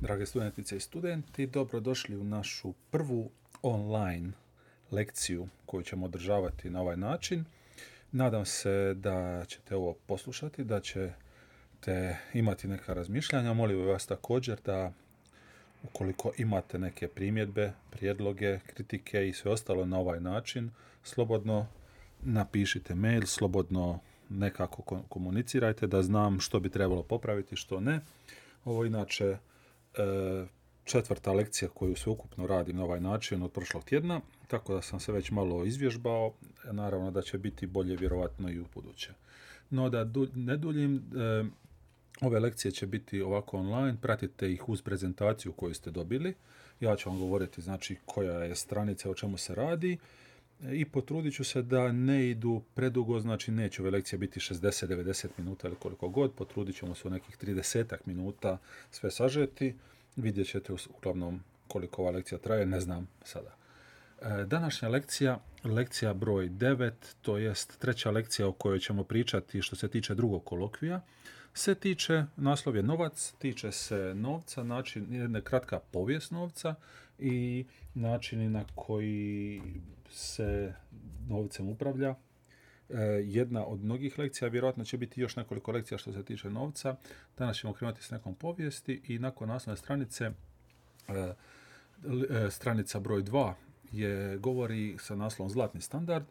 Drage studentice i studenti, dobrodošli u našu prvu online lekciju koju ćemo održavati na ovaj način. Nadam se da ćete ovo poslušati, da ćete imati neka razmišljanja. Molim vas također da ukoliko imate neke primjedbe, prijedloge, kritike i sve ostalo na ovaj način, slobodno napišite mail, slobodno nekako komunicirajte da znam što bi trebalo popraviti, što ne. Ovo inače četvrta lekcija koju sveukupno radim na ovaj način od prošlog tjedna, tako da sam se već malo izvježbao, naravno da će biti bolje vjerovatno i u buduće. No da ne duljim, e, ove lekcije će biti ovako online, pratite ih uz prezentaciju koju ste dobili. Ja ću vam govoriti znači koja je stranica, o čemu se radi i potrudit ću se da ne idu predugo, znači neće ove lekcije biti 60-90 minuta ili koliko god, potrudit ćemo se u nekih 30 minuta sve sažeti, vidjet ćete uglavnom koliko ova lekcija traje, ne znam sada. E, današnja lekcija, lekcija broj 9, to jest treća lekcija o kojoj ćemo pričati što se tiče drugog kolokvija, se tiče, naslov je novac, tiče se novca, način, jedna kratka povijest novca i načini na koji se novcem upravlja. E, jedna od mnogih lekcija, vjerojatno će biti još nekoliko lekcija što se tiče novca. Danas ćemo krenuti s nekom povijesti i nakon naslovne stranice, e, e, stranica broj 2 je govori sa naslovom Zlatni standard.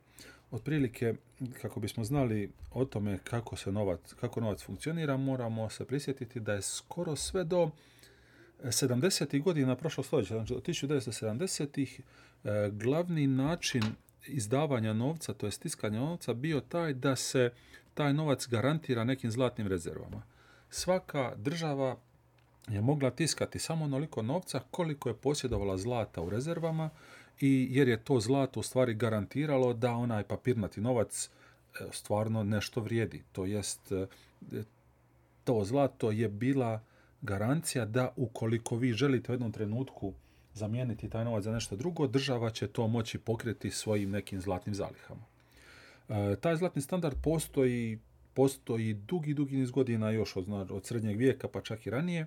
Otprilike, kako bismo znali o tome kako se novac, kako novac funkcionira, moramo se prisjetiti da je skoro sve do 70. godina prošlog stoljeća, znači od 1970. E, glavni način izdavanja novca, to je stiskanja novca, bio taj da se taj novac garantira nekim zlatnim rezervama. Svaka država je mogla tiskati samo onoliko novca koliko je posjedovala zlata u rezervama i jer je to zlato u stvari garantiralo da onaj papirnati novac e, stvarno nešto vrijedi. To jest, e, to zlato je bila garancija da ukoliko vi želite u jednom trenutku zamijeniti taj novac za nešto drugo, država će to moći pokriti svojim nekim zlatnim zalihama. E, taj zlatni standard postoji, postoji dugi, dugi niz godina još od, od srednjeg vijeka pa čak i ranije,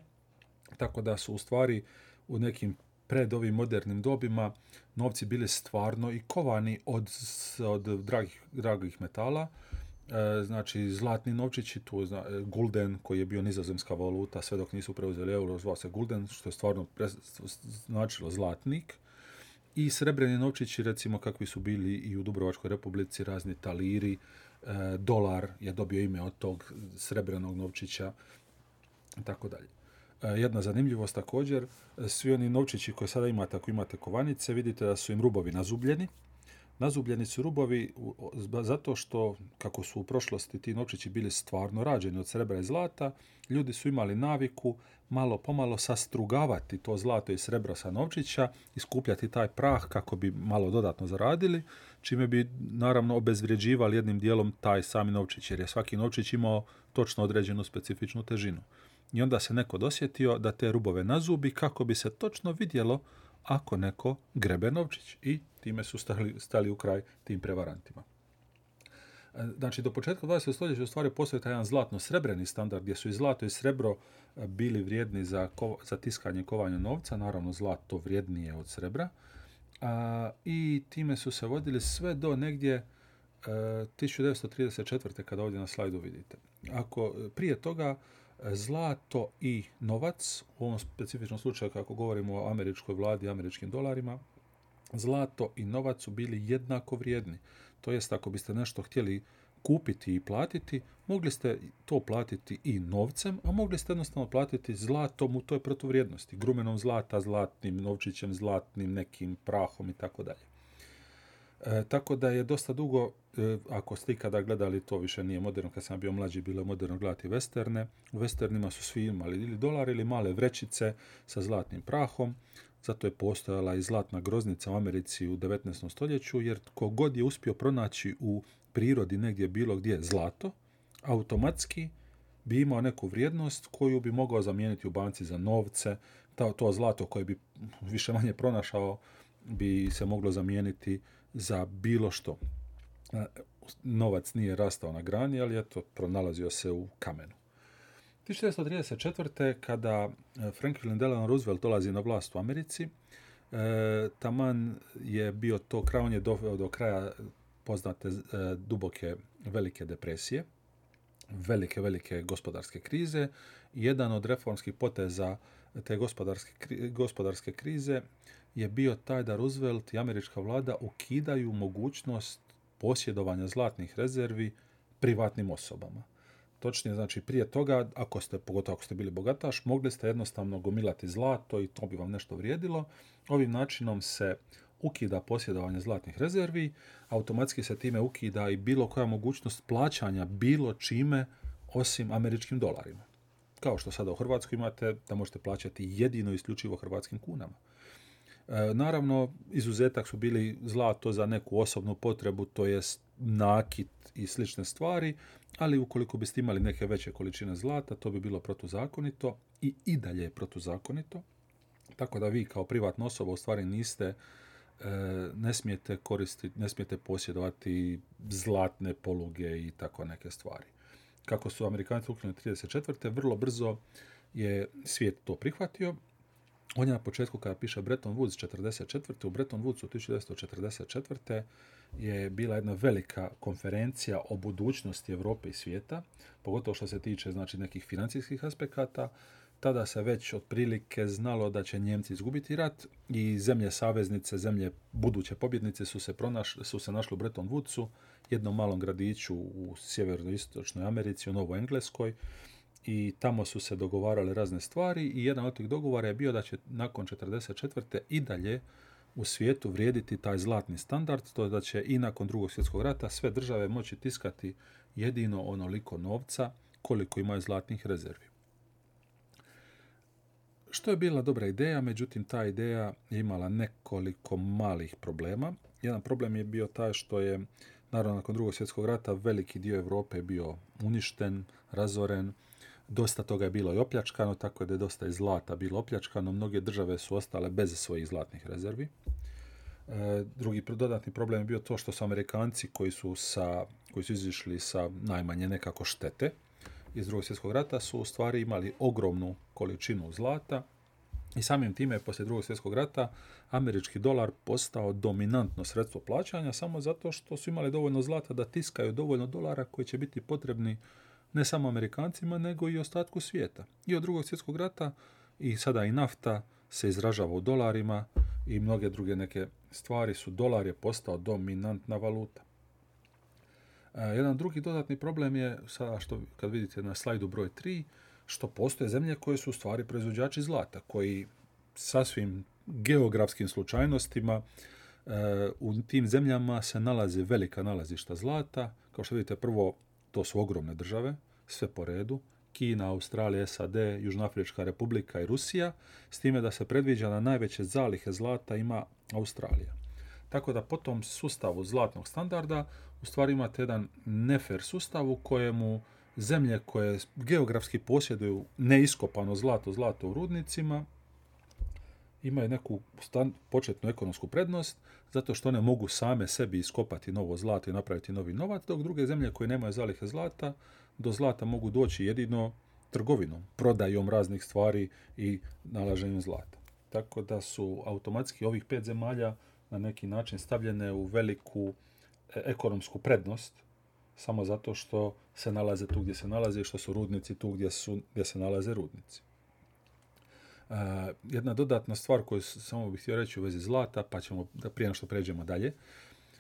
tako da su u stvari u nekim pred ovim modernim dobima novci bili stvarno i kovani od, od dragih, dragih metala, e, znači zlatni novčići, tu zna, e, gulden koji je bio nizozemska valuta sve dok nisu preuzeli euro, zvao se gulden, što je stvarno značilo zlatnik. I srebreni novčići, recimo kakvi su bili i u Dubrovačkoj republici, razni taliri, e, dolar je dobio ime od tog srebrenog novčića, i tako dalje. E, jedna zanimljivost također, e, svi oni novčići koje sada imate, ako imate kovanice, vidite da su im rubovi nazubljeni. Nazubljeni su rubovi zato što, kako su u prošlosti ti novčići bili stvarno rađeni od srebra i zlata, ljudi su imali naviku malo pomalo sastrugavati to zlato i srebro sa novčića i skupljati taj prah kako bi malo dodatno zaradili, čime bi naravno obezvređivali jednim dijelom taj sami novčić, jer je svaki novčić imao točno određenu specifičnu težinu. I onda se neko dosjetio da te rubove nazubi kako bi se točno vidjelo ako neko grebe novčić i time su stali, stali u kraj tim prevarantima. E, znači, do početka 20. stoljeća u stvari postoji taj jedan zlatno-srebreni standard gdje su i zlato i srebro e, bili vrijedni za, za tiskanje i kovanje novca, naravno zlato vrijednije od srebra, a, i time su se vodili sve do negdje e, 1934. kada ovdje na slajdu vidite. Ako prije toga zlato i novac, u ovom specifičnom slučaju kako govorimo o američkoj vladi i američkim dolarima, zlato i novac su bili jednako vrijedni. To jest, ako biste nešto htjeli kupiti i platiti, mogli ste to platiti i novcem, a mogli ste jednostavno platiti zlatom u toj protuvrijednosti, grumenom zlata, zlatnim novčićem, zlatnim nekim prahom i tako dalje. E, tako da je dosta dugo, e, ako ste ikada gledali, to više nije moderno, kad sam bio mlađi, bilo je moderno gledati westerne. U westernima su svi imali ili dolar ili male vrećice sa zlatnim prahom, zato je postojala i zlatna groznica u Americi u 19. stoljeću, jer kogod je uspio pronaći u prirodi negdje bilo gdje zlato, automatski bi imao neku vrijednost koju bi mogao zamijeniti u banci za novce, to, to zlato koje bi više manje pronašao bi se moglo zamijeniti za bilo što. Novac nije rastao na grani, ali eto, pronalazio se u kamenu. 1934. kada e, Franklin Delano Roosevelt dolazi na vlast u Americi, e, taman je bio to, on je doveo do kraja poznate e, duboke velike depresije, velike, velike gospodarske krize. Jedan od reformskih poteza te gospodarske, gospodarske krize je bio taj da Roosevelt i američka vlada ukidaju mogućnost posjedovanja zlatnih rezervi privatnim osobama. Točnije, znači prije toga, ako ste, pogotovo ako ste bili bogataš, mogli ste jednostavno gomilati zlato i to bi vam nešto vrijedilo. Ovim načinom se ukida posjedovanje zlatnih rezervi, automatski se time ukida i bilo koja mogućnost plaćanja bilo čime osim američkim dolarima. Kao što sada u Hrvatskoj imate da možete plaćati jedino isključivo hrvatskim kunama. E, naravno, izuzetak su bili zlato za neku osobnu potrebu, to jest nakit i slične stvari, ali ukoliko biste imali neke veće količine zlata, to bi bilo protuzakonito i i dalje je protuzakonito. Tako da vi kao privatna osoba u stvari niste e, ne smijete koristiti, ne smijete posjedovati zlatne poluge i tako neke stvari. Kako su Amerikanci ukinuli 34. vrlo brzo je svijet to prihvatio on je na početku kada piše Bretton Woods 44. U Bretton Woodsu 1944. je bila jedna velika konferencija o budućnosti Europe i svijeta, pogotovo što se tiče znači, nekih financijskih aspekata. Tada se već otprilike znalo da će Njemci izgubiti rat i zemlje saveznice, zemlje buduće pobjednice su se, pronašli, su se našli u Bretton Woodsu, jednom malom gradiću u sjeverno-istočnoj Americi, u Novoj Engleskoj, i tamo su se dogovarale razne stvari i jedan od tih dogovora je bio da će nakon 1944. i dalje u svijetu vrijediti taj zlatni standard, to je da će i nakon drugog svjetskog rata sve države moći tiskati jedino onoliko novca koliko imaju zlatnih rezervi. Što je bila dobra ideja, međutim ta ideja je imala nekoliko malih problema. Jedan problem je bio taj što je, naravno nakon drugog svjetskog rata, veliki dio Europe bio uništen, razoren, Dosta toga je bilo i opljačkano, tako da je dosta i zlata bilo opljačkano. Mnoge države su ostale bez svojih zlatnih rezervi. E, drugi dodatni problem je bio to što su Amerikanci koji su, sa, koji su izišli sa najmanje nekako štete iz drugog svjetskog rata su u stvari imali ogromnu količinu zlata i samim time je poslije drugog svjetskog rata američki dolar postao dominantno sredstvo plaćanja samo zato što su imali dovoljno zlata da tiskaju dovoljno dolara koji će biti potrebni ne samo Amerikancima, nego i ostatku svijeta. I od drugog svjetskog rata i sada i nafta se izražava u dolarima i mnoge druge neke stvari su dolar je postao dominantna valuta. E, jedan drugi dodatni problem je, sada što kad vidite na slajdu broj 3, što postoje zemlje koje su u stvari proizvođači zlata, koji sasvim geografskim slučajnostima e, u tim zemljama se nalaze velika nalazišta zlata. Kao što vidite, prvo to su ogromne države, sve po redu, Kina, Australija, SAD, Južnoafrička republika i Rusija, s time da se predviđa da najveće zalihe zlata ima Australija. Tako da po tom sustavu zlatnog standarda u stvari imate jedan nefer sustav u kojemu zemlje koje geografski posjeduju neiskopano zlato, zlato u rudnicima, imaju neku početnu ekonomsku prednost zato što one mogu same sebi iskopati novo zlato i napraviti novi novac, dok druge zemlje koje nemaju zalihe zlata do zlata mogu doći jedino trgovinom, prodajom raznih stvari i nalaženjem zlata. Tako da su automatski ovih pet zemalja na neki način stavljene u veliku e, ekonomsku prednost samo zato što se nalaze tu gdje se nalaze i što su rudnici tu gdje, su, gdje se nalaze rudnici jedna dodatna stvar koju samo bih htio reći u vezi zlata, pa ćemo da prije što pređemo dalje,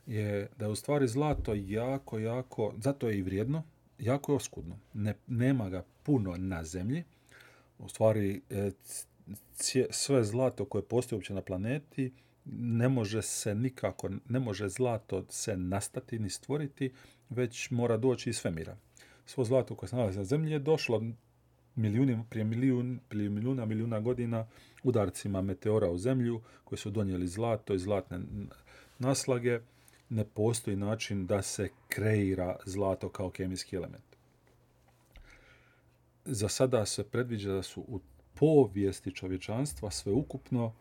je da je u stvari zlato jako, jako, zato je i vrijedno, jako je oskudno. Ne, nema ga puno na zemlji. U stvari, e, sve zlato koje postoji uopće na planeti ne može se nikako, ne može zlato se nastati ni stvoriti, već mora doći iz svemira. Svo zlato koje se nalazi na zemlji je došlo milijuni, prije milijun, prije milijuna, milijuna godina udarcima meteora u zemlju koji su donijeli zlato i zlatne naslage, ne postoji način da se kreira zlato kao kemijski element. Za sada se predviđa da su u povijesti čovječanstva sveukupno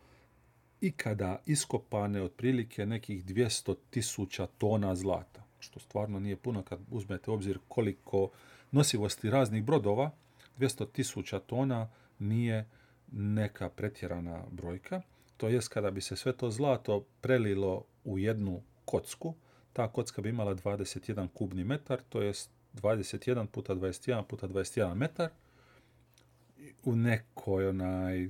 ikada iskopane otprilike nekih 200 tisuća tona zlata, što stvarno nije puno kad uzmete obzir koliko nosivosti raznih brodova 200 tisuća tona nije neka pretjerana brojka. To jest kada bi se sve to zlato prelilo u jednu kocku, ta kocka bi imala 21 kubni metar, to jest 21 puta 21 puta 21 metar u nekoj onaj e,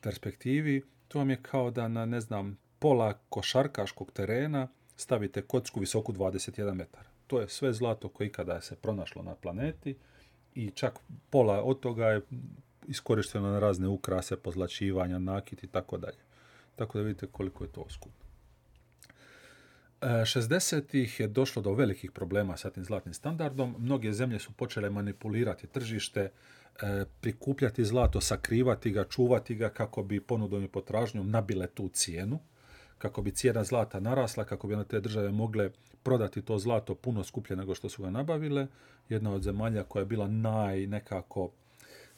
perspektivi to vam je kao da na ne znam pola košarkaškog terena stavite kocku visoku 21 metar. To je sve zlato koje ikada se pronašlo na planeti i čak pola od toga je iskorišteno na razne ukrase, pozlačivanja, nakit i tako dalje. Tako da vidite koliko je to skupno. 60-ih je došlo do velikih problema sa tim zlatnim standardom. Mnoge zemlje su počele manipulirati tržište, e, prikupljati zlato, sakrivati ga, čuvati ga kako bi ponudom i potražnjom nabile tu cijenu, kako bi cijena zlata narasla, kako bi na te države mogle prodati to zlato puno skuplje nego što su ga nabavile. Jedna od zemalja koja je bila naj nekako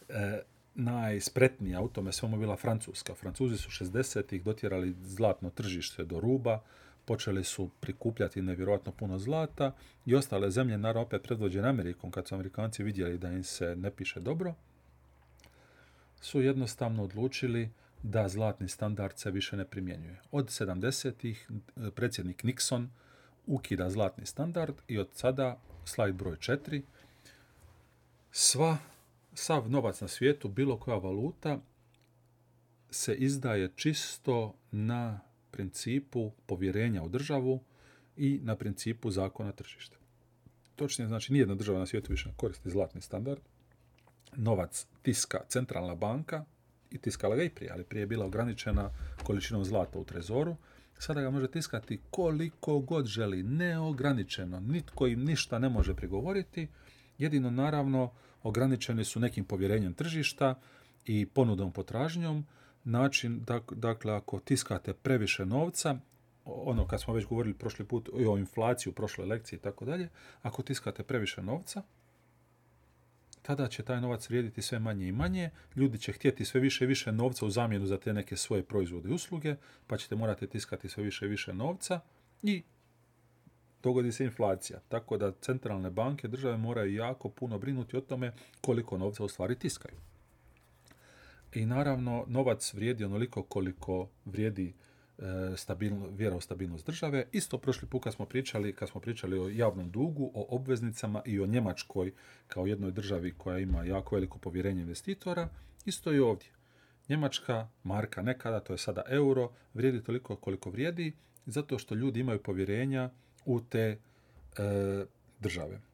e, najspretnija u tome svemu bila Francuska. Francuzi su 60-ih dotjerali zlatno tržište do ruba, počeli su prikupljati nevjerojatno puno zlata i ostale zemlje, naravno opet predvođene Amerikom, kad su Amerikanci vidjeli da im se ne piše dobro, su jednostavno odlučili da zlatni standard se više ne primjenjuje. Od 70-ih predsjednik Nixon ukida zlatni standard i od sada, slajd broj 4, sva, sav novac na svijetu, bilo koja valuta, se izdaje čisto na principu povjerenja u državu i na principu zakona tržišta. Točnije, znači, nijedna država na svijetu više koristi zlatni standard. Novac tiska centralna banka i tiskala ga i prije, ali prije je bila ograničena količinom zlata u trezoru. Sada ga može tiskati koliko god želi, neograničeno. Nitko im ništa ne može prigovoriti. Jedino, naravno, ograničeni su nekim povjerenjem tržišta i ponudom potražnjom, način, dakle, ako tiskate previše novca, ono kad smo već govorili prošli put o inflaciji u prošloj lekciji i tako dalje, ako tiskate previše novca, tada će taj novac vrijediti sve manje i manje, ljudi će htjeti sve više i više novca u zamjenu za te neke svoje proizvode i usluge, pa ćete morati tiskati sve više i više novca i dogodi se inflacija. Tako da centralne banke države moraju jako puno brinuti o tome koliko novca u stvari tiskaju. I naravno, novac vrijedi onoliko koliko vrijedi stabilno, vjera u stabilnost države. Isto prošli put kad smo pričali, kad smo pričali o javnom dugu, o obveznicama i o Njemačkoj kao jednoj državi koja ima jako veliko povjerenje investitora, isto i ovdje. Njemačka marka nekada, to je sada euro, vrijedi toliko koliko vrijedi, zato što ljudi imaju povjerenja u te e, države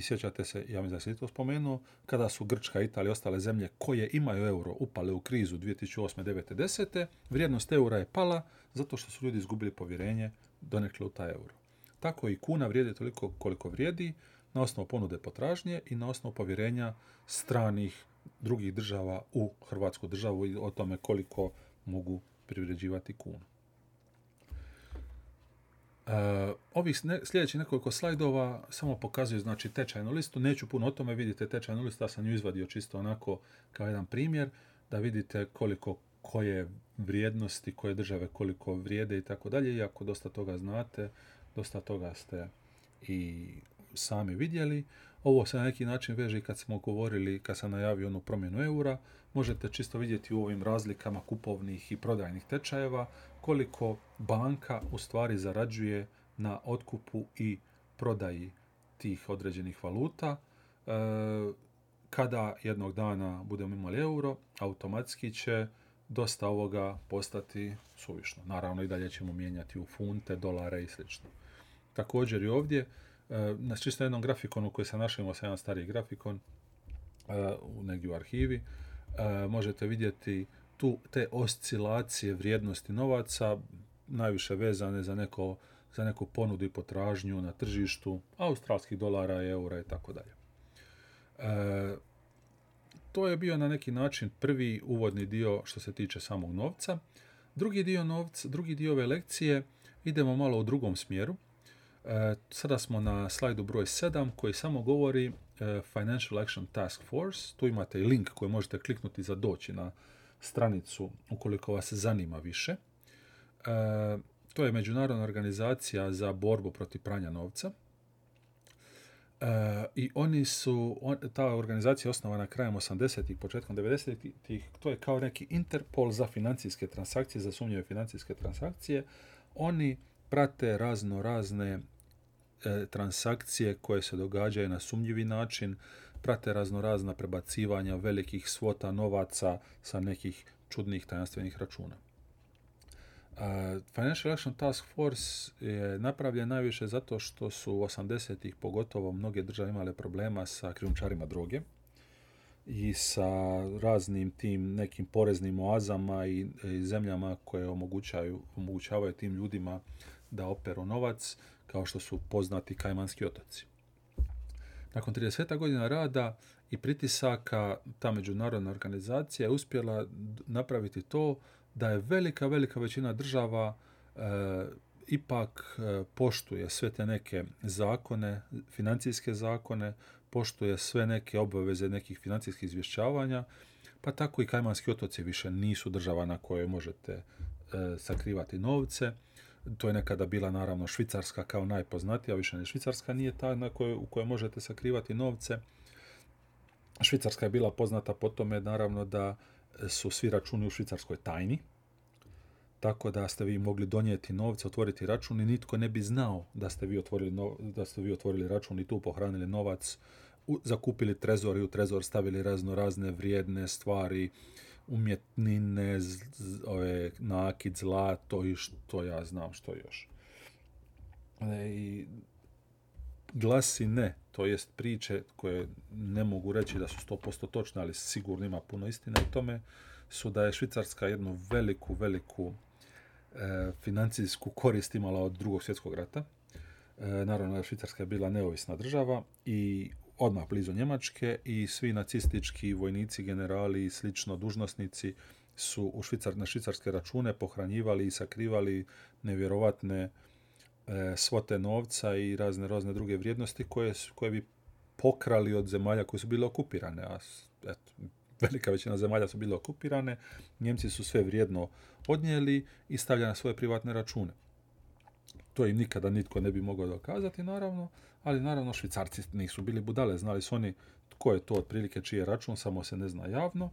i sjećate se, ja mislim da sam to spomenuo, kada su Grčka, Italija i ostale zemlje koje imaju euro upale u krizu 2008. 9. 10. vrijednost eura je pala zato što su ljudi izgubili povjerenje donekle u taj euro. Tako i kuna vrijedi toliko koliko vrijedi na osnovu ponude potražnje i na osnovu povjerenja stranih drugih država u Hrvatsku državu i o tome koliko mogu privređivati kunu. Uh, ovih ne, sljedećih nekoliko slajdova samo pokazuju znači tečajnu listu. Neću puno o tome, vidite tečajnu listu, ja sam ju izvadio čisto onako kao jedan primjer, da vidite koliko koje vrijednosti, koje države koliko vrijede i tako dalje. Iako dosta toga znate, dosta toga ste i sami vidjeli. Ovo se na neki način veže i kad smo govorili, kad sam najavio onu promjenu eura, možete čisto vidjeti u ovim razlikama kupovnih i prodajnih tečajeva koliko banka u stvari zarađuje na otkupu i prodaji tih određenih valuta. E, kada jednog dana budemo imali euro, automatski će dosta ovoga postati suvišno. Naravno i dalje ćemo mijenjati u funte, dolare i sl. Također i ovdje, e, na čisto jednom grafikonu koji sam našao, imao sam jedan stariji grafikon e, negdje u arhivi, možete vidjeti tu te oscilacije vrijednosti novaca, najviše vezane za, neko, za neku ponudu i potražnju na tržištu australskih dolara, eura i tako dalje. E, to je bio na neki način prvi uvodni dio što se tiče samog novca. Drugi dio novca, drugi dio ove lekcije idemo malo u drugom smjeru. E, sada smo na slajdu broj 7 koji samo govori e, Financial Action Task Force. Tu imate i link koji možete kliknuti za doći na stranicu ukoliko vas zanima više. E, to je međunarodna organizacija za borbu protiv pranja novca. I oni su, ta organizacija je osnovana krajem 80-ih, početkom 90-ih, to je kao neki Interpol za financijske transakcije, za sumnjive financijske transakcije. Oni prate razno razne e, transakcije koje se događaju na sumnjivi način, prate razno razna prebacivanja velikih svota novaca sa nekih čudnih tajanstvenih računa. Financial Action Task Force je napravljen najviše zato što su u 80-ih pogotovo mnoge države imale problema sa krijumčarima droge i sa raznim tim nekim poreznim oazama i, i zemljama koje omogućavaju tim ljudima da operu novac, kao što su poznati Kajmanski otoci. Nakon 30 godina rada i pritisaka, ta međunarodna organizacija je uspjela napraviti to da je velika, velika većina država e, ipak e, poštuje sve te neke zakone, financijske zakone, poštuje sve neke obaveze nekih financijskih izvješćavanja, pa tako i Kajmanski otoci više nisu država na kojoj možete e, sakrivati novce. To je nekada bila naravno Švicarska kao najpoznatija, više ne Švicarska nije ta na kojoj, u kojoj možete sakrivati novce. Švicarska je bila poznata po tome naravno da su svi računi u Švicarskoj tajni, tako da ste vi mogli donijeti novce, otvoriti račun i nitko ne bi znao da ste vi otvorili, da ste vi otvorili račun i tu pohranili novac, zakupili trezor i u trezor stavili razno razne vrijedne stvari, umjetnine, z, ove, nakid, zlato i što ja znam što još. E, I glasi ne, to jest priče koje ne mogu reći da su 100% točne, ali sigurno ima puno istine u tome, su da je Švicarska jednu veliku, veliku e, financijsku korist imala od drugog svjetskog rata. E, naravno, Švicarska je bila neovisna država i odmah blizu Njemačke i svi nacistički vojnici, generali i slično dužnosnici su u švicar, na švicarske račune pohranjivali i sakrivali nevjerovatne e, svote novca i razne razne druge vrijednosti koje, koje bi pokrali od zemalja koje su bile okupirane. A eto, velika većina zemalja su bile okupirane, Njemci su sve vrijedno odnijeli i stavljali na svoje privatne račune. To im nikada nitko ne bi mogao dokazati, naravno, ali naravno švicarci nisu bili budale, znali su oni tko je to otprilike čiji je račun, samo se ne zna javno.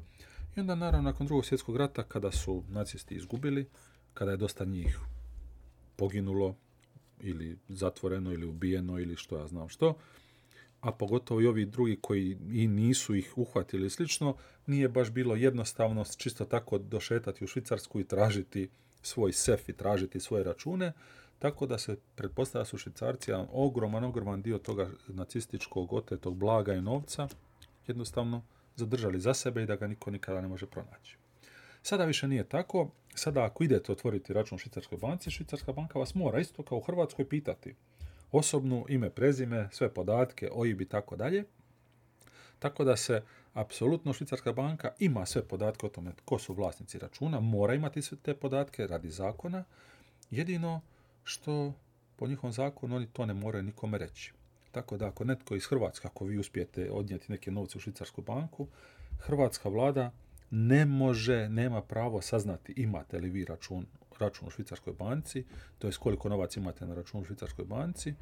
I onda naravno nakon drugog svjetskog rata kada su nacisti izgubili, kada je dosta njih poginulo ili zatvoreno ili ubijeno ili što ja znam što, a pogotovo i ovi drugi koji i nisu ih uhvatili slično, nije baš bilo jednostavno čisto tako došetati u Švicarsku i tražiti svoj sef i tražiti svoje račune, tako da se pretpostavlja su Švicarci ogroman, ogroman dio toga nacističkog otetog blaga i novca jednostavno zadržali za sebe i da ga niko nikada ne može pronaći. Sada više nije tako. Sada ako idete otvoriti račun u Švicarskoj banci, Švicarska banka vas mora isto kao u Hrvatskoj pitati osobnu, ime, prezime, sve podatke, OIB i tako dalje. Tako da se apsolutno Švicarska banka ima sve podatke o tome tko su vlasnici računa, mora imati sve te podatke radi zakona, jedino što po njihovom zakonu oni to ne moraju nikome reći. Tako da ako netko iz Hrvatske, ako vi uspijete odnijeti neke novce u Švicarsku banku, Hrvatska vlada ne može, nema pravo saznati imate li vi račun, račun u Švicarskoj banci, to je koliko novac imate na računu u Švicarskoj banci,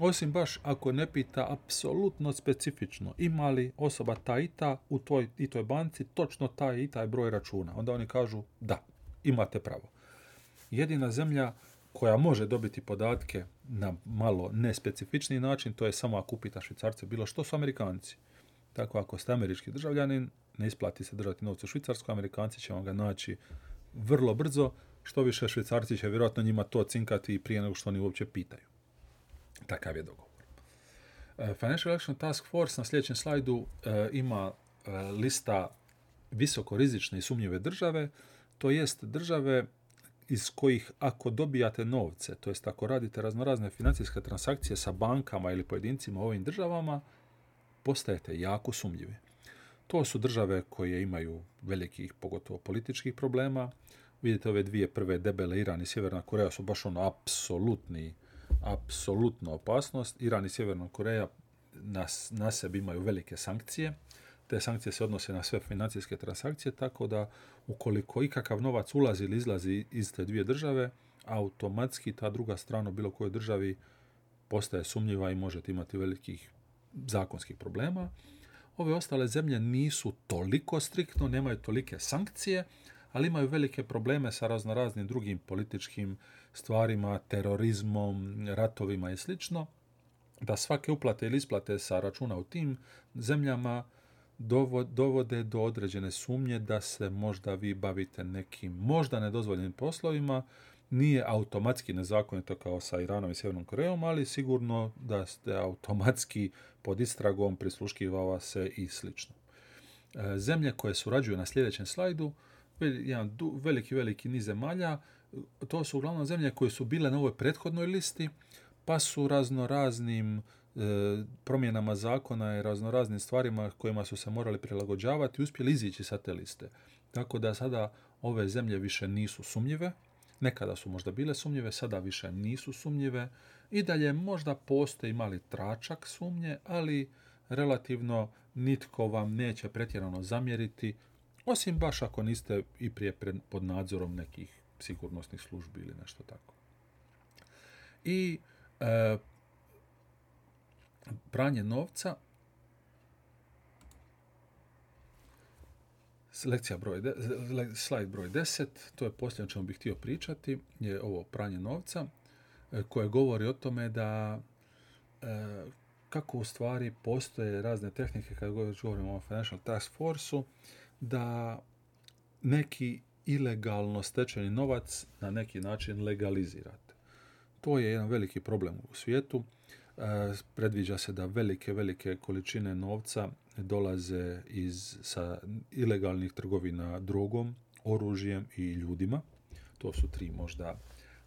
osim baš ako ne pita apsolutno specifično ima li osoba ta i ta u toj i toj banci točno taj i taj broj računa. Onda oni kažu da, imate pravo. Jedina zemlja koja može dobiti podatke na malo nespecifični način, to je samo ako upita švicarce bilo što su Amerikanci. Tako ako ste američki državljanin, ne isplati se držati novce u Švicarskoj, Amerikanci će vam ga naći vrlo brzo, što više švicarci će vjerojatno njima to cinkati prije nego što oni uopće pitaju. Takav je dogovor. E, Financial Action Task Force na sljedećem slajdu e, ima e, lista visoko rizične i sumnjive države, to jest države iz kojih ako dobijate novce, to jest ako radite raznorazne financijske transakcije sa bankama ili pojedincima u ovim državama, postajete jako sumnjivi. To su države koje imaju velikih, pogotovo političkih problema. Vidite ove dvije prve debele, Iran i Sjeverna Koreja su baš ono apsolutni, apsolutna opasnost. Iran i Sjeverna Koreja na, na sebi imaju velike sankcije. Te sankcije se odnose na sve financijske transakcije, tako da ukoliko ikakav novac ulazi ili izlazi iz te dvije države, automatski ta druga strana u bilo kojoj državi postaje sumnjiva i možete imati velikih zakonskih problema. Ove ostale zemlje nisu toliko striktno, nemaju tolike sankcije, ali imaju velike probleme sa raznoraznim drugim političkim stvarima, terorizmom, ratovima i slično, da svake uplate ili isplate sa računa u tim zemljama dovode do određene sumnje da se možda vi bavite nekim možda nedozvoljenim poslovima, nije automatski nezakonito kao sa Iranom i Sjevernom Korejom, ali sigurno da ste automatski pod istragom, prisluškivava se i slično. E, zemlje koje surađuju na sljedećem slajdu, jedan veliki, veliki niz zemalja, to su uglavnom zemlje koje su bile na ovoj prethodnoj listi, pa su razno raznim promjenama zakona i razno raznim stvarima kojima su se morali prilagođavati uspjeli izići sa te liste. Tako da sada ove zemlje više nisu sumnjive, nekada su možda bile sumnjive, sada više nisu sumnjive i dalje možda postoji mali tračak sumnje, ali relativno nitko vam neće pretjerano zamjeriti, osim baš ako niste i prije pod nadzorom nekih sigurnosnih službi ili nešto tako. I e, pranje novca Lekcija broj, de, slajd broj 10, to je posljedno o čemu bih htio pričati, je ovo pranje novca, e, koje govori o tome da e, kako u stvari postoje razne tehnike, kad govorimo o Financial Task Force-u, da neki ilegalno stečeni novac na neki način legalizirate. To je jedan veliki problem u svijetu. Predviđa se da velike, velike količine novca dolaze iz, sa ilegalnih trgovina drogom, oružjem i ljudima. To su tri možda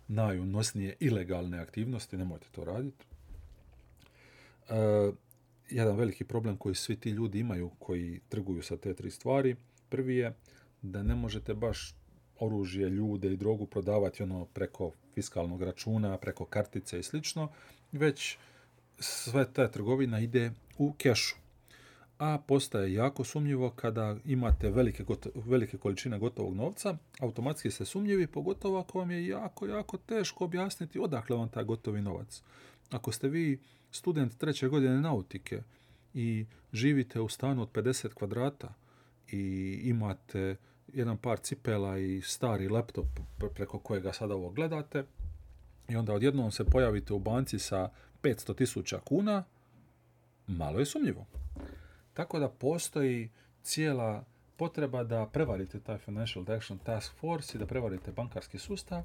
najunosnije ilegalne aktivnosti, nemojte to raditi. E, jedan veliki problem koji svi ti ljudi imaju koji trguju sa te tri stvari, prvi je da ne možete baš oružje, ljude i drogu prodavati ono preko fiskalnog računa, preko kartice i slično, već sve ta trgovina ide u kešu. A postaje jako sumnjivo kada imate velike, velike količine gotovog novca, automatski ste sumnjivi, pogotovo ako vam je jako, jako teško objasniti odakle vam taj gotovi novac. Ako ste vi student treće godine nautike i živite u stanu od 50 kvadrata i imate jedan par cipela i stari laptop preko kojega sada ovo gledate i onda odjednom se pojavite u banci sa 500 tisuća kuna, malo je sumnjivo. Tako da postoji cijela potreba da prevarite taj Financial Action Task Force i da prevarite bankarski sustav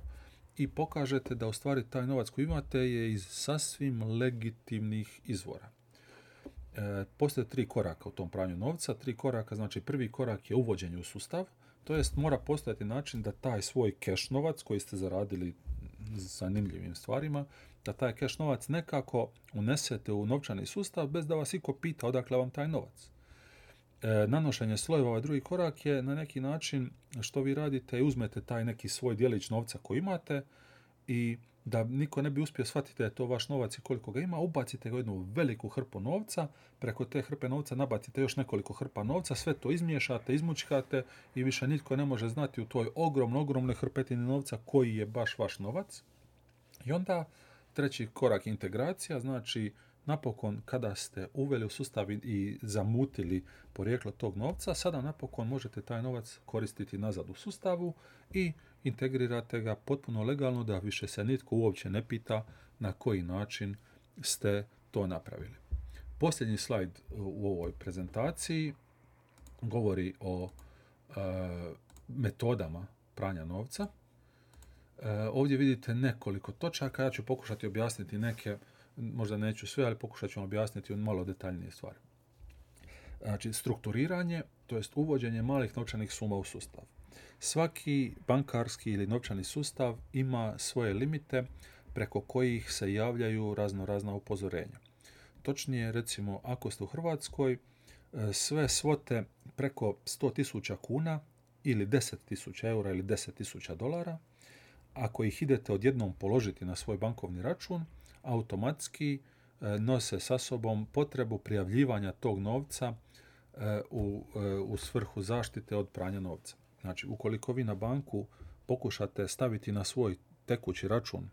i pokažete da u stvari taj novac koji imate je iz sasvim legitimnih izvora. E, postoje tri koraka u tom pranju novca. Tri koraka, znači prvi korak je uvođenje u sustav, to jest mora postojati način da taj svoj keš novac koji ste zaradili zanimljivim stvarima, da taj keš novac nekako unesete u novčani sustav bez da vas iko pita odakle vam taj novac. E, nanošenje slojeva, ovaj drugi korak je na neki način što vi radite uzmete taj neki svoj dijelić novca koji imate i da niko ne bi uspio shvatiti da je to vaš novac i koliko ga ima, ubacite ga jednu veliku hrpu novca, preko te hrpe novca nabacite još nekoliko hrpa novca, sve to izmiješate, izmučkate i više nitko ne može znati u toj ogromno, ogromnoj hrpetini novca koji je baš vaš novac. I onda treći korak integracija, znači napokon kada ste uveli u sustav i zamutili porijeklo tog novca, sada napokon možete taj novac koristiti nazad u sustavu i integrirate ga potpuno legalno da više se nitko uopće ne pita na koji način ste to napravili. Posljednji slajd u ovoj prezentaciji govori o e, metodama pranja novca. E, ovdje vidite nekoliko točaka, ja ću pokušati objasniti neke, možda neću sve, ali pokušat ću objasniti malo detaljnije stvari. Znači, strukturiranje, to jest uvođenje malih novčanih suma u sustav. Svaki bankarski ili novčani sustav ima svoje limite preko kojih se javljaju razno razna upozorenja. Točnije, recimo, ako ste u Hrvatskoj, e, sve svote preko 100.000 kuna ili 10.000 eura ili 10.000 dolara, ako ih idete odjednom položiti na svoj bankovni račun, automatski e, nose sa sobom potrebu prijavljivanja tog novca e, u, u svrhu zaštite od pranja novca. Znači, ukoliko vi na banku pokušate staviti na svoj tekući račun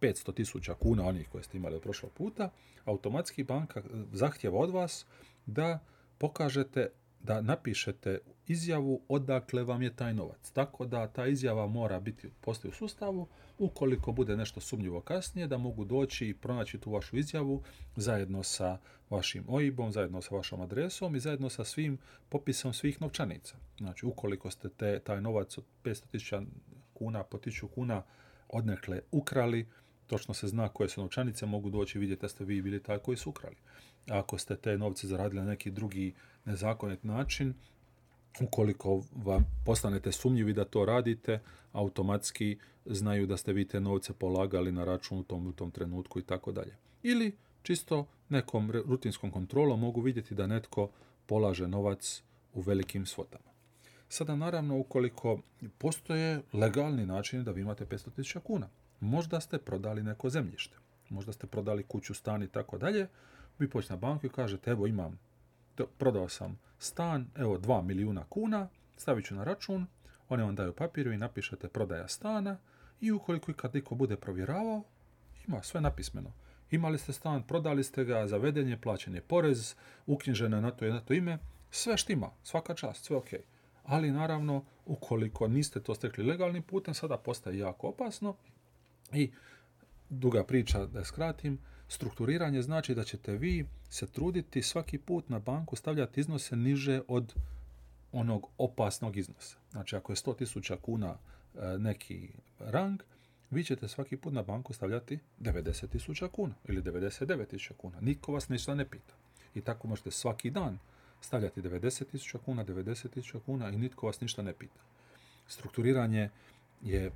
500 tisuća kuna, onih koje ste imali od prošlog puta, automatski banka zahtjeva od vas da pokažete da napišete izjavu odakle vam je taj novac. Tako da ta izjava mora biti postoji u sustavu, ukoliko bude nešto sumnjivo kasnije, da mogu doći i pronaći tu vašu izjavu zajedno sa vašim OIB-om, zajedno sa vašom adresom i zajedno sa svim popisom svih novčanica. Znači, ukoliko ste te, taj novac od 500.000 kuna po 1000 kuna odnekle ukrali, točno se zna koje su novčanice, mogu doći i vidjeti da ste vi bili taj koji su ukrali. Ako ste te novce zaradili na neki drugi nezakonit način, ukoliko vam postanete sumnjivi da to radite, automatski znaju da ste vi te novce polagali na račun u tom, u tom trenutku i tako dalje. Ili čisto nekom rutinskom kontrolom mogu vidjeti da netko polaže novac u velikim svotama. Sada naravno ukoliko postoje legalni način da vi imate 500.000 kuna, možda ste prodali neko zemljište, možda ste prodali kuću, stan i tako dalje, vi pođete na banku i kažete evo imam, prodao sam stan, evo 2 milijuna kuna, stavit ću na račun, oni vam daju papiru i napišete prodaja stana i ukoliko kad niko bude provjeravao, ima sve napismeno. Imali ste stan, prodali ste ga, zavedenje, plaćen porez, uknjiženo na to i na to ime, sve štima, svaka čast, sve ok. Ali naravno, ukoliko niste to stekli legalnim putem, sada postaje jako opasno i duga priča da skratim, strukturiranje znači da ćete vi se truditi svaki put na banku stavljati iznose niže od onog opasnog iznosa. Znači ako je 100.000 kuna e, neki rang, vi ćete svaki put na banku stavljati 90.000 kuna ili 99.000 kuna. Niko vas ništa ne pita. I tako možete svaki dan stavljati 90.000 kuna, 90.000 kuna i nitko vas ništa ne pita. Strukturiranje je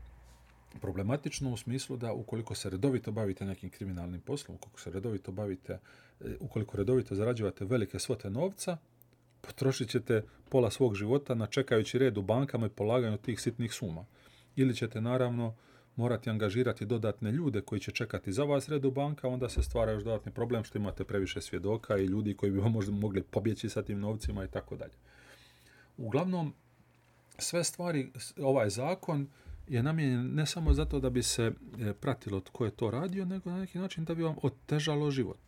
problematično u smislu da ukoliko se redovito bavite nekim kriminalnim poslom, ukoliko se redovito bavite, e, ukoliko redovito zarađujete velike svote novca, potrošit ćete pola svog života na čekajući red u bankama i polaganju tih sitnih suma. Ili ćete naravno morati angažirati dodatne ljude koji će čekati za vas red u banka, onda se stvara još dodatni problem što imate previše svjedoka i ljudi koji bi vam možda mogli pobjeći sa tim novcima i tako dalje. Uglavnom, sve stvari, ovaj zakon je namijenjen ne samo zato da bi se e, pratilo tko je to radio, nego na neki način da bi vam otežalo život.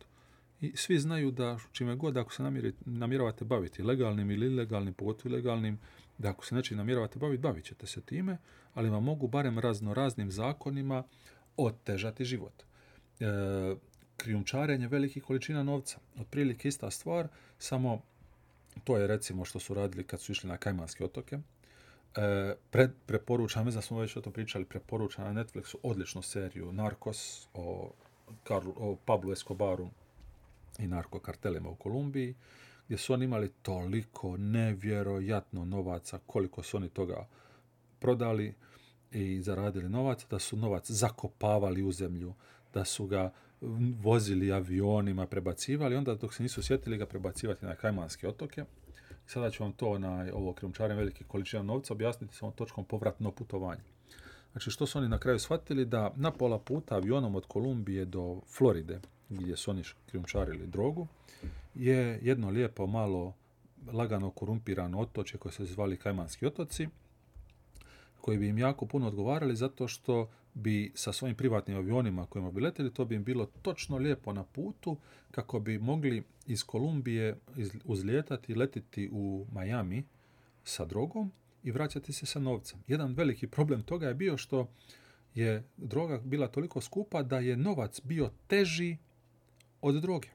I svi znaju da čime god ako se namjeravate baviti legalnim ili ilegalnim, pogotovo ilegalnim, da ako se nečim namjeravate baviti, bavit ćete se time, ali vam mogu barem razno raznim zakonima otežati život. E, krijumčarenje velikih količina novca. Otprilike ista stvar, samo to je recimo što su radili kad su išli na Kajmanske otoke. E, pre, preporučam, da smo već o tom pričali, preporučam na Netflixu odličnu seriju Narcos o, o Pablo Escobaru i narkokartelima u Kolumbiji, gdje su oni imali toliko nevjerojatno novaca, koliko su oni toga prodali i zaradili novac, da su novac zakopavali u zemlju, da su ga vozili avionima, prebacivali, onda dok se nisu sjetili ga prebacivati na Kajmanske otoke, Sada ću vam to na ovo krijumčarenje velike količine novca objasniti samo točkom povratno putovanje. Znači što su oni na kraju shvatili da na pola puta avionom od Kolumbije do Floride, gdje su oni krijumčarili drogu, je jedno lijepo malo lagano korumpirano otoče koje se zvali Kajmanski otoci, koji bi im jako puno odgovarali zato što bi sa svojim privatnim avionima kojima bi letjeli, to bi im bilo točno lijepo na putu kako bi mogli iz Kolumbije uzlijetati letiti u Miami sa drogom i vraćati se sa novcem. Jedan veliki problem toga je bio što je droga bila toliko skupa da je novac bio teži od droge.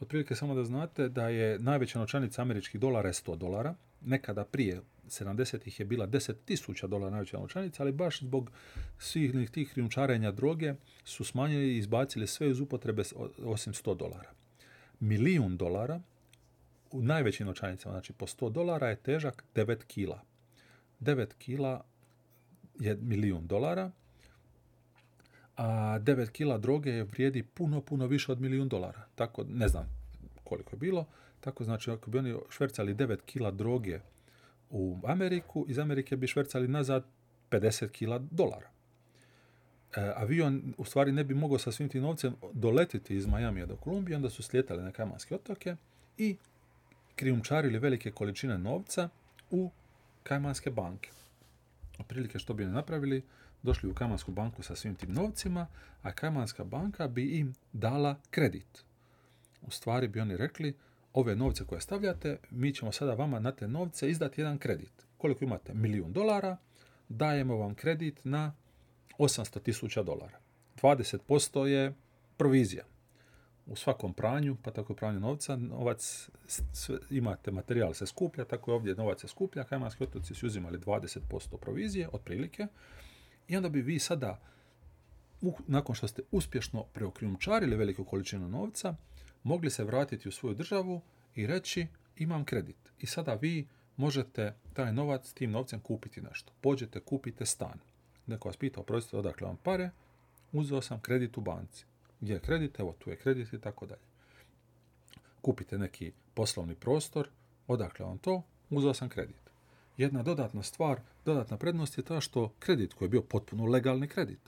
Otprilike samo da znate da je najveća novčanica američkih dolara je 100 dolara, nekada prije 70-ih je bila 10.000 dolara najveća novčanica, ali baš zbog svih tih krijumčarenja droge su smanjili i izbacili sve iz upotrebe osim 100 dolara. Milijun dolara u najvećim novčanicama, znači po 100 dolara je težak 9 kila. 9 kila je milijun dolara, a 9 kila droge vrijedi puno, puno više od milijun dolara. Tako, ne znam koliko je bilo, tako znači ako bi oni švercali 9 kila droge u Ameriku, iz Amerike bi švercali nazad 50 kila dolara. E, avion u stvari ne bi mogao sa svim tim novcem doletiti iz Majamija do Kolumbije, onda su slijetali na Kajmanske otoke i krijumčarili velike količine novca u Kajmanske banke. Otprilike što bi oni napravili, došli u Kajmansku banku sa svim tim novcima, a Kajmanska banka bi im dala kredit. U stvari bi oni rekli, ove novce koje stavljate, mi ćemo sada vama na te novce izdati jedan kredit. Koliko imate? Milijun dolara, dajemo vam kredit na 800 tisuća dolara. 20% je provizija. U svakom pranju, pa tako i pranju novca, novac, imate materijal se skuplja, tako i ovdje novac se skuplja, Kajmanski otoci su uzimali 20% provizije, otprilike, i onda bi vi sada, nakon što ste uspješno preokrijumčarili veliku količinu novca, mogli se vratiti u svoju državu i reći imam kredit. I sada vi možete taj novac, tim novcem kupiti nešto. Pođete, kupite stan. Neko vas pita, oprostite, odakle vam pare, uzeo sam kredit u banci. Gdje je kredit? Evo tu je kredit i tako dalje. Kupite neki poslovni prostor, odakle vam to? Uzeo sam kredit. Jedna dodatna stvar, dodatna prednost je ta što kredit koji je bio potpuno legalni kredit.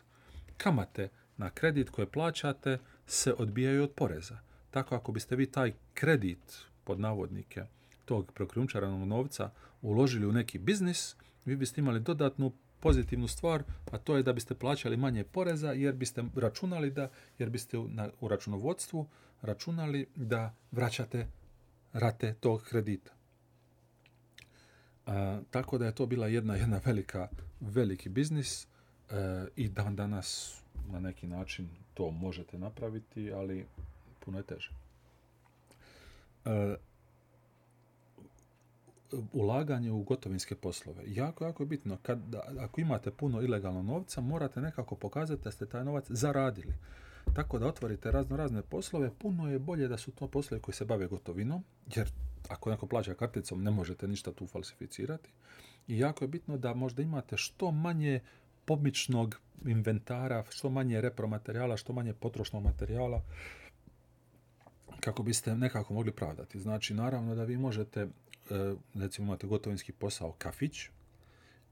Kamate na kredit koje plaćate se odbijaju od poreza. Tako ako biste vi taj kredit, pod navodnike, tog prokrijumčaranog novca uložili u neki biznis, vi biste imali dodatnu pozitivnu stvar, a to je da biste plaćali manje poreza jer biste računali da, jer biste u računovodstvu računali da vraćate rate tog kredita. A, tako da je to bila jedna, jedna velika, veliki biznis e, i dan danas na neki način to možete napraviti, ali puno je teže. E, ulaganje u gotovinske poslove. Jako, jako je bitno. Kad, ako imate puno ilegalnog novca, morate nekako pokazati da ste taj novac zaradili. Tako da otvorite razno razne poslove, puno je bolje da su to poslovi koji se bave gotovinom, jer ako neko plaća karticom ne možete ništa tu falsificirati. I jako je bitno da možda imate što manje pomičnog inventara, što manje repromaterijala, što manje potrošnog materijala, kako biste nekako mogli pravdati. Znači, naravno da vi možete, e, recimo imate gotovinski posao kafić,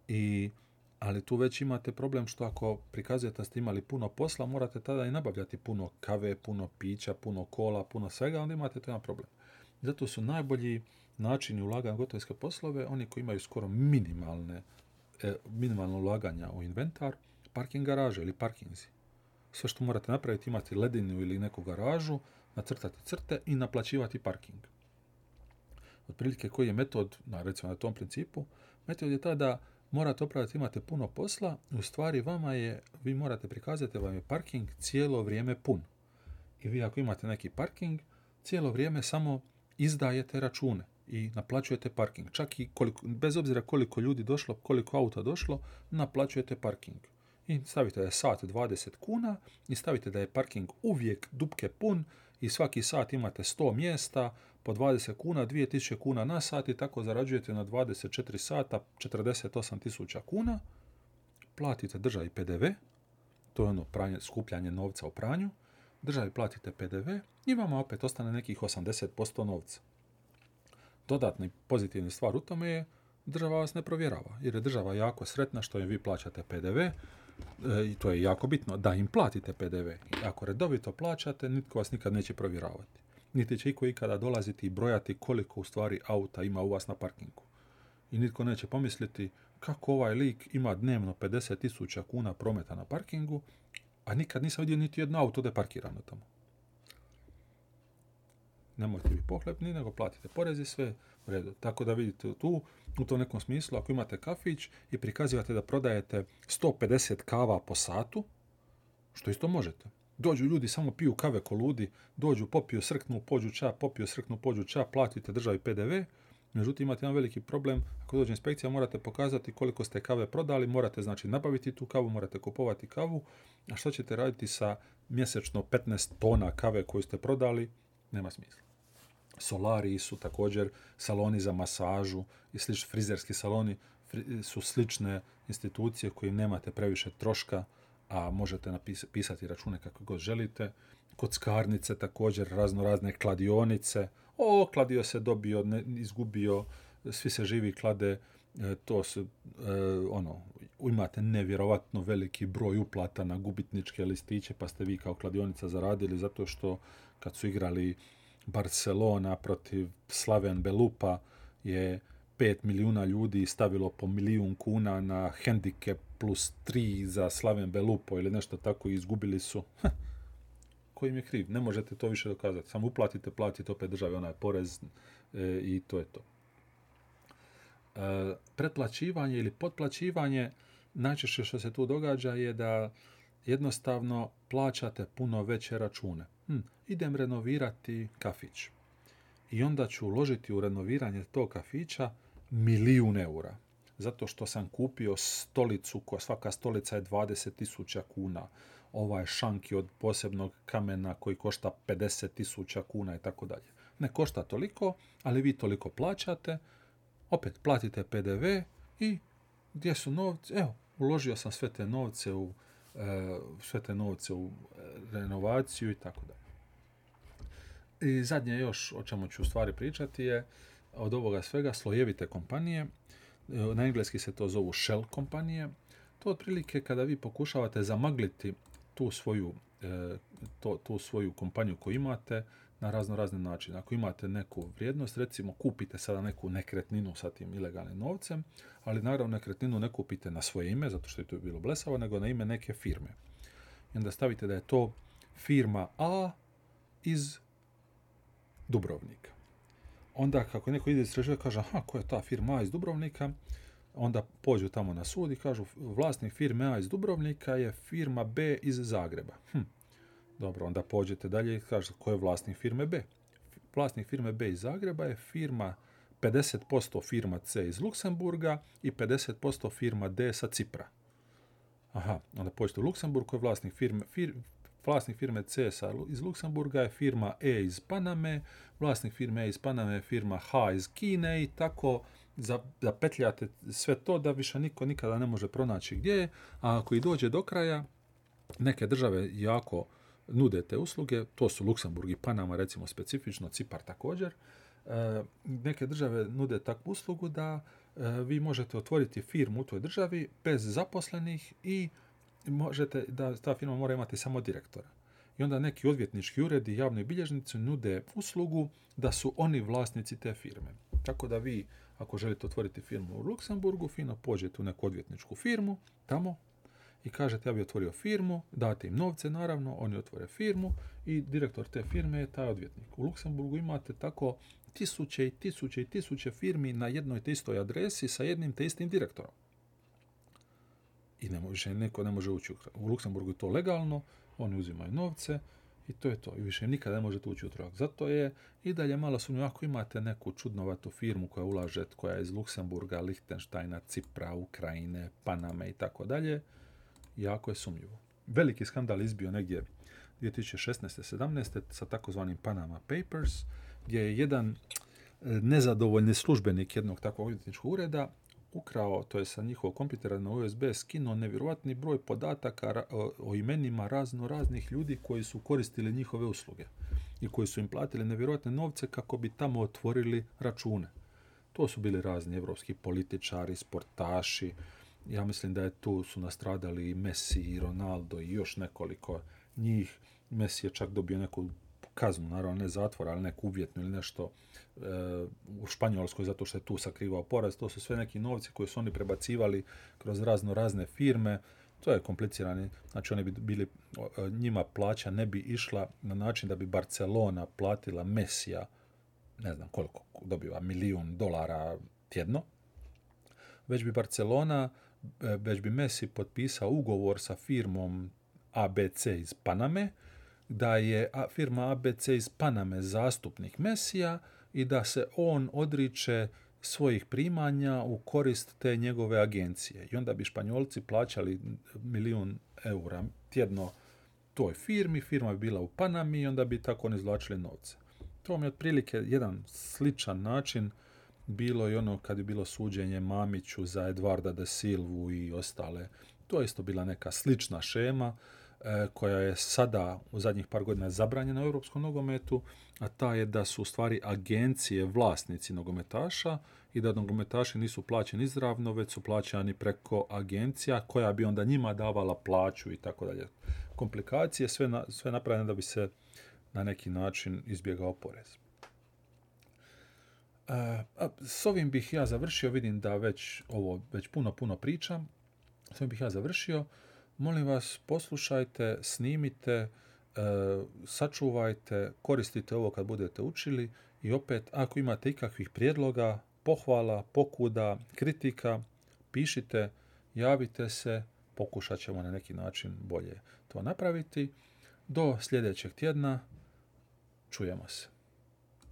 i, ali tu već imate problem što ako prikazujete da ste imali puno posla, morate tada i nabavljati puno kave, puno pića, puno kola, puno svega, onda imate to jedan problem. Zato su najbolji načini ulaganja u gotovinske poslove oni koji imaju skoro minimalne, e, minimalno ulaganja u inventar, parking garaže ili parkinzi. Sve što morate napraviti, imati ledinu ili neku garažu, nacrtati crte i naplaćivati parking. Otprilike koji je metod, na, recimo na tom principu, metod je ta da morate opraviti, imate puno posla, u stvari vama je, vi morate prikazati vam je parking cijelo vrijeme pun. I vi ako imate neki parking, cijelo vrijeme samo izdajete račune i naplaćujete parking. Čak i koliko, bez obzira koliko ljudi došlo, koliko auta došlo, naplaćujete parking. I stavite da je sat 20 kuna i stavite da je parking uvijek dupke pun i svaki sat imate 100 mjesta po 20 kuna, 2000 kuna na sat i tako zarađujete na 24 sata 48.000 kuna. Platite državi PDV, to je ono pranje, skupljanje novca u pranju, državi platite PDV i vama opet ostane nekih 80% novca. Dodatni pozitivni stvar u tome je država vas ne provjerava, jer je država jako sretna što im vi plaćate PDV, i to je jako bitno, da im platite PDV. Ako redovito plaćate, nitko vas nikad neće provjeravati. Niti će iko ikada dolaziti i brojati koliko u stvari auta ima u vas na parkingu. I nitko neće pomisliti kako ovaj lik ima dnevno 50.000 kuna prometa na parkingu, a nikad nisam vidio niti jedno auto da je parkirano tamo. Nemojte vi pohlepni, nego platite porez i sve redu. Tako da vidite tu, u tom nekom smislu, ako imate kafić i prikazivate da prodajete 150 kava po satu, što isto možete. Dođu ljudi, samo piju kave ko ludi, dođu, popiju, srknu, pođu ča, popiju, srknu, pođu ča, platite državi PDV, Međutim, imate jedan veliki problem. Ako dođe inspekcija, morate pokazati koliko ste kave prodali, morate znači nabaviti tu kavu, morate kupovati kavu. A što ćete raditi sa mjesečno 15 tona kave koju ste prodali? Nema smisla. Solari su također saloni za masažu i slični frizerski saloni su slične institucije koje nemate previše troška, a možete napisati račune kako god želite. Kockarnice također, razno razne kladionice. O, kladio se dobio, ne, izgubio, svi se živi klade, e, to su, e, ono, imate nevjerovatno veliki broj uplata na gubitničke listiće, pa ste vi kao kladionica zaradili zato što kad su igrali Barcelona protiv Slaven Belupa je 5 milijuna ljudi stavilo po milijun kuna na hendike plus 3 za Slaven Belupo ili nešto tako i izgubili su. Koji im je kriv? Ne možete to više dokazati. Samo uplatite, platite opet državi onaj porez e, i to je to. E, pretplaćivanje ili potplaćivanje, najčešće što se tu događa je da jednostavno plaćate puno veće račune. Hm, idem renovirati kafić. I onda ću uložiti u renoviranje tog kafića milijun eura. Zato što sam kupio stolicu, koja svaka stolica je 20.000 kuna. Ovaj šanki od posebnog kamena koji košta 50.000 kuna i tako dalje. Ne košta toliko, ali vi toliko plaćate, opet platite PDV i gdje su novci? Evo, uložio sam sve te novce u sve te novce u e, renovaciju i tako dalje. I zadnje još o čemu ću stvari pričati je od ovoga svega slojevite kompanije. E, na engleski se to zovu shell kompanije. To otprilike kada vi pokušavate zamagliti tu svoju, to, tu svoju kompaniju koju imate, na razno razne načine. Ako imate neku vrijednost, recimo kupite sada neku nekretninu sa tim ilegalnim novcem, ali naravno nekretninu ne kupite na svoje ime, zato što je to bilo blesavo, nego na ime neke firme. I onda stavite da je to firma A iz Dubrovnika. Onda kako neko ide istražuje, kaže, aha, ko je ta firma A iz Dubrovnika? Onda pođu tamo na sud i kažu, vlasnik firme A iz Dubrovnika je firma B iz Zagreba. Hm, dobro, onda pođete dalje i kažete ko je vlasnik firme B. Vlasnik firme B iz Zagreba je firma 50% firma C iz Luksemburga i 50% firma D sa Cipra. Aha, onda pođete u Luksemburg, ko je vlasnik firme, fir, vlasnik firme C sa, iz Luksemburga je firma E iz Paname, vlasnik firme E iz Paname je firma H iz Kine i tako zapetljate sve to da više niko nikada ne može pronaći gdje je, a ako i dođe do kraja, neke države jako nude te usluge, to su Luksemburg i Panama recimo specifično, Cipar također, e, neke države nude takvu uslugu da e, vi možete otvoriti firmu u toj državi bez zaposlenih i možete da ta firma mora imati samo direktora. I onda neki odvjetnički uredi i javni bilježnici nude uslugu da su oni vlasnici te firme. Tako da vi, ako želite otvoriti firmu u Luksemburgu, fino pođete u neku odvjetničku firmu, tamo i kažete ja bi otvorio firmu, date im novce naravno, oni otvore firmu i direktor te firme je taj odvjetnik. U Luksemburgu imate tako tisuće i tisuće i tisuće firmi na jednoj te istoj adresi sa jednim te istim direktorom. I ne može, neko ne može ući u Luksemburgu je to legalno, oni uzimaju novce i to je to. I više nikada ne možete ući u trojak. Zato je i dalje malo sumnju ako imate neku čudnovatu firmu koja ulaže, koja je iz Luksemburga, Lichtensteina, Cipra, Ukrajine, Paname i tako dalje, jako je sumnjivo. Veliki skandal izbio negdje 2016. 17. sa takozvanim Panama Papers, gdje je jedan e, nezadovoljni službenik jednog takvog odvjetničkog ureda ukrao, to je sa njihovog kompjutera na USB, skinuo nevjerojatni broj podataka o imenima razno raznih ljudi koji su koristili njihove usluge i koji su im platili nevjerojatne novce kako bi tamo otvorili račune. To su bili razni evropski političari, sportaši, ja mislim da je tu su nastradali Messi i Ronaldo i još nekoliko njih. Messi je čak dobio neku kaznu, naravno ne zatvor, ali neku uvjetnu ili nešto e, u Španjolskoj zato što je tu sakrivao poraz. To su sve neki novci koji su oni prebacivali kroz razno razne firme. To je komplicirani, znači oni bi bili, njima plaća ne bi išla na način da bi Barcelona platila Mesija, ne znam koliko dobiva, milijun dolara tjedno, već bi Barcelona E, već bi Messi potpisao ugovor sa firmom ABC iz Paname, da je firma ABC iz Paname zastupnik Mesija i da se on odriče svojih primanja u korist te njegove agencije. I onda bi Španjolci plaćali milijun eura tjedno toj firmi, firma bi bila u Panami i onda bi tako on izvlačili novce. To mi je otprilike jedan sličan način bilo i ono kad je bilo suđenje Mamiću za Edvarda de Silvu i ostale. To je isto bila neka slična šema e, koja je sada u zadnjih par godina zabranjena u europskom nogometu, a ta je da su u stvari agencije vlasnici nogometaša i da nogometaši nisu plaćeni izravno, već su plaćani preko agencija koja bi onda njima davala plaću i tako dalje. Komplikacije, sve, sve napravljeno da bi se na neki način izbjegao porez. S ovim bih ja završio, vidim da već ovo već puno, puno pričam. S ovim bih ja završio. Molim vas, poslušajte, snimite, e, sačuvajte, koristite ovo kad budete učili i opet, ako imate ikakvih prijedloga, pohvala, pokuda, kritika, pišite, javite se, pokušat ćemo na neki način bolje to napraviti. Do sljedećeg tjedna čujemo se.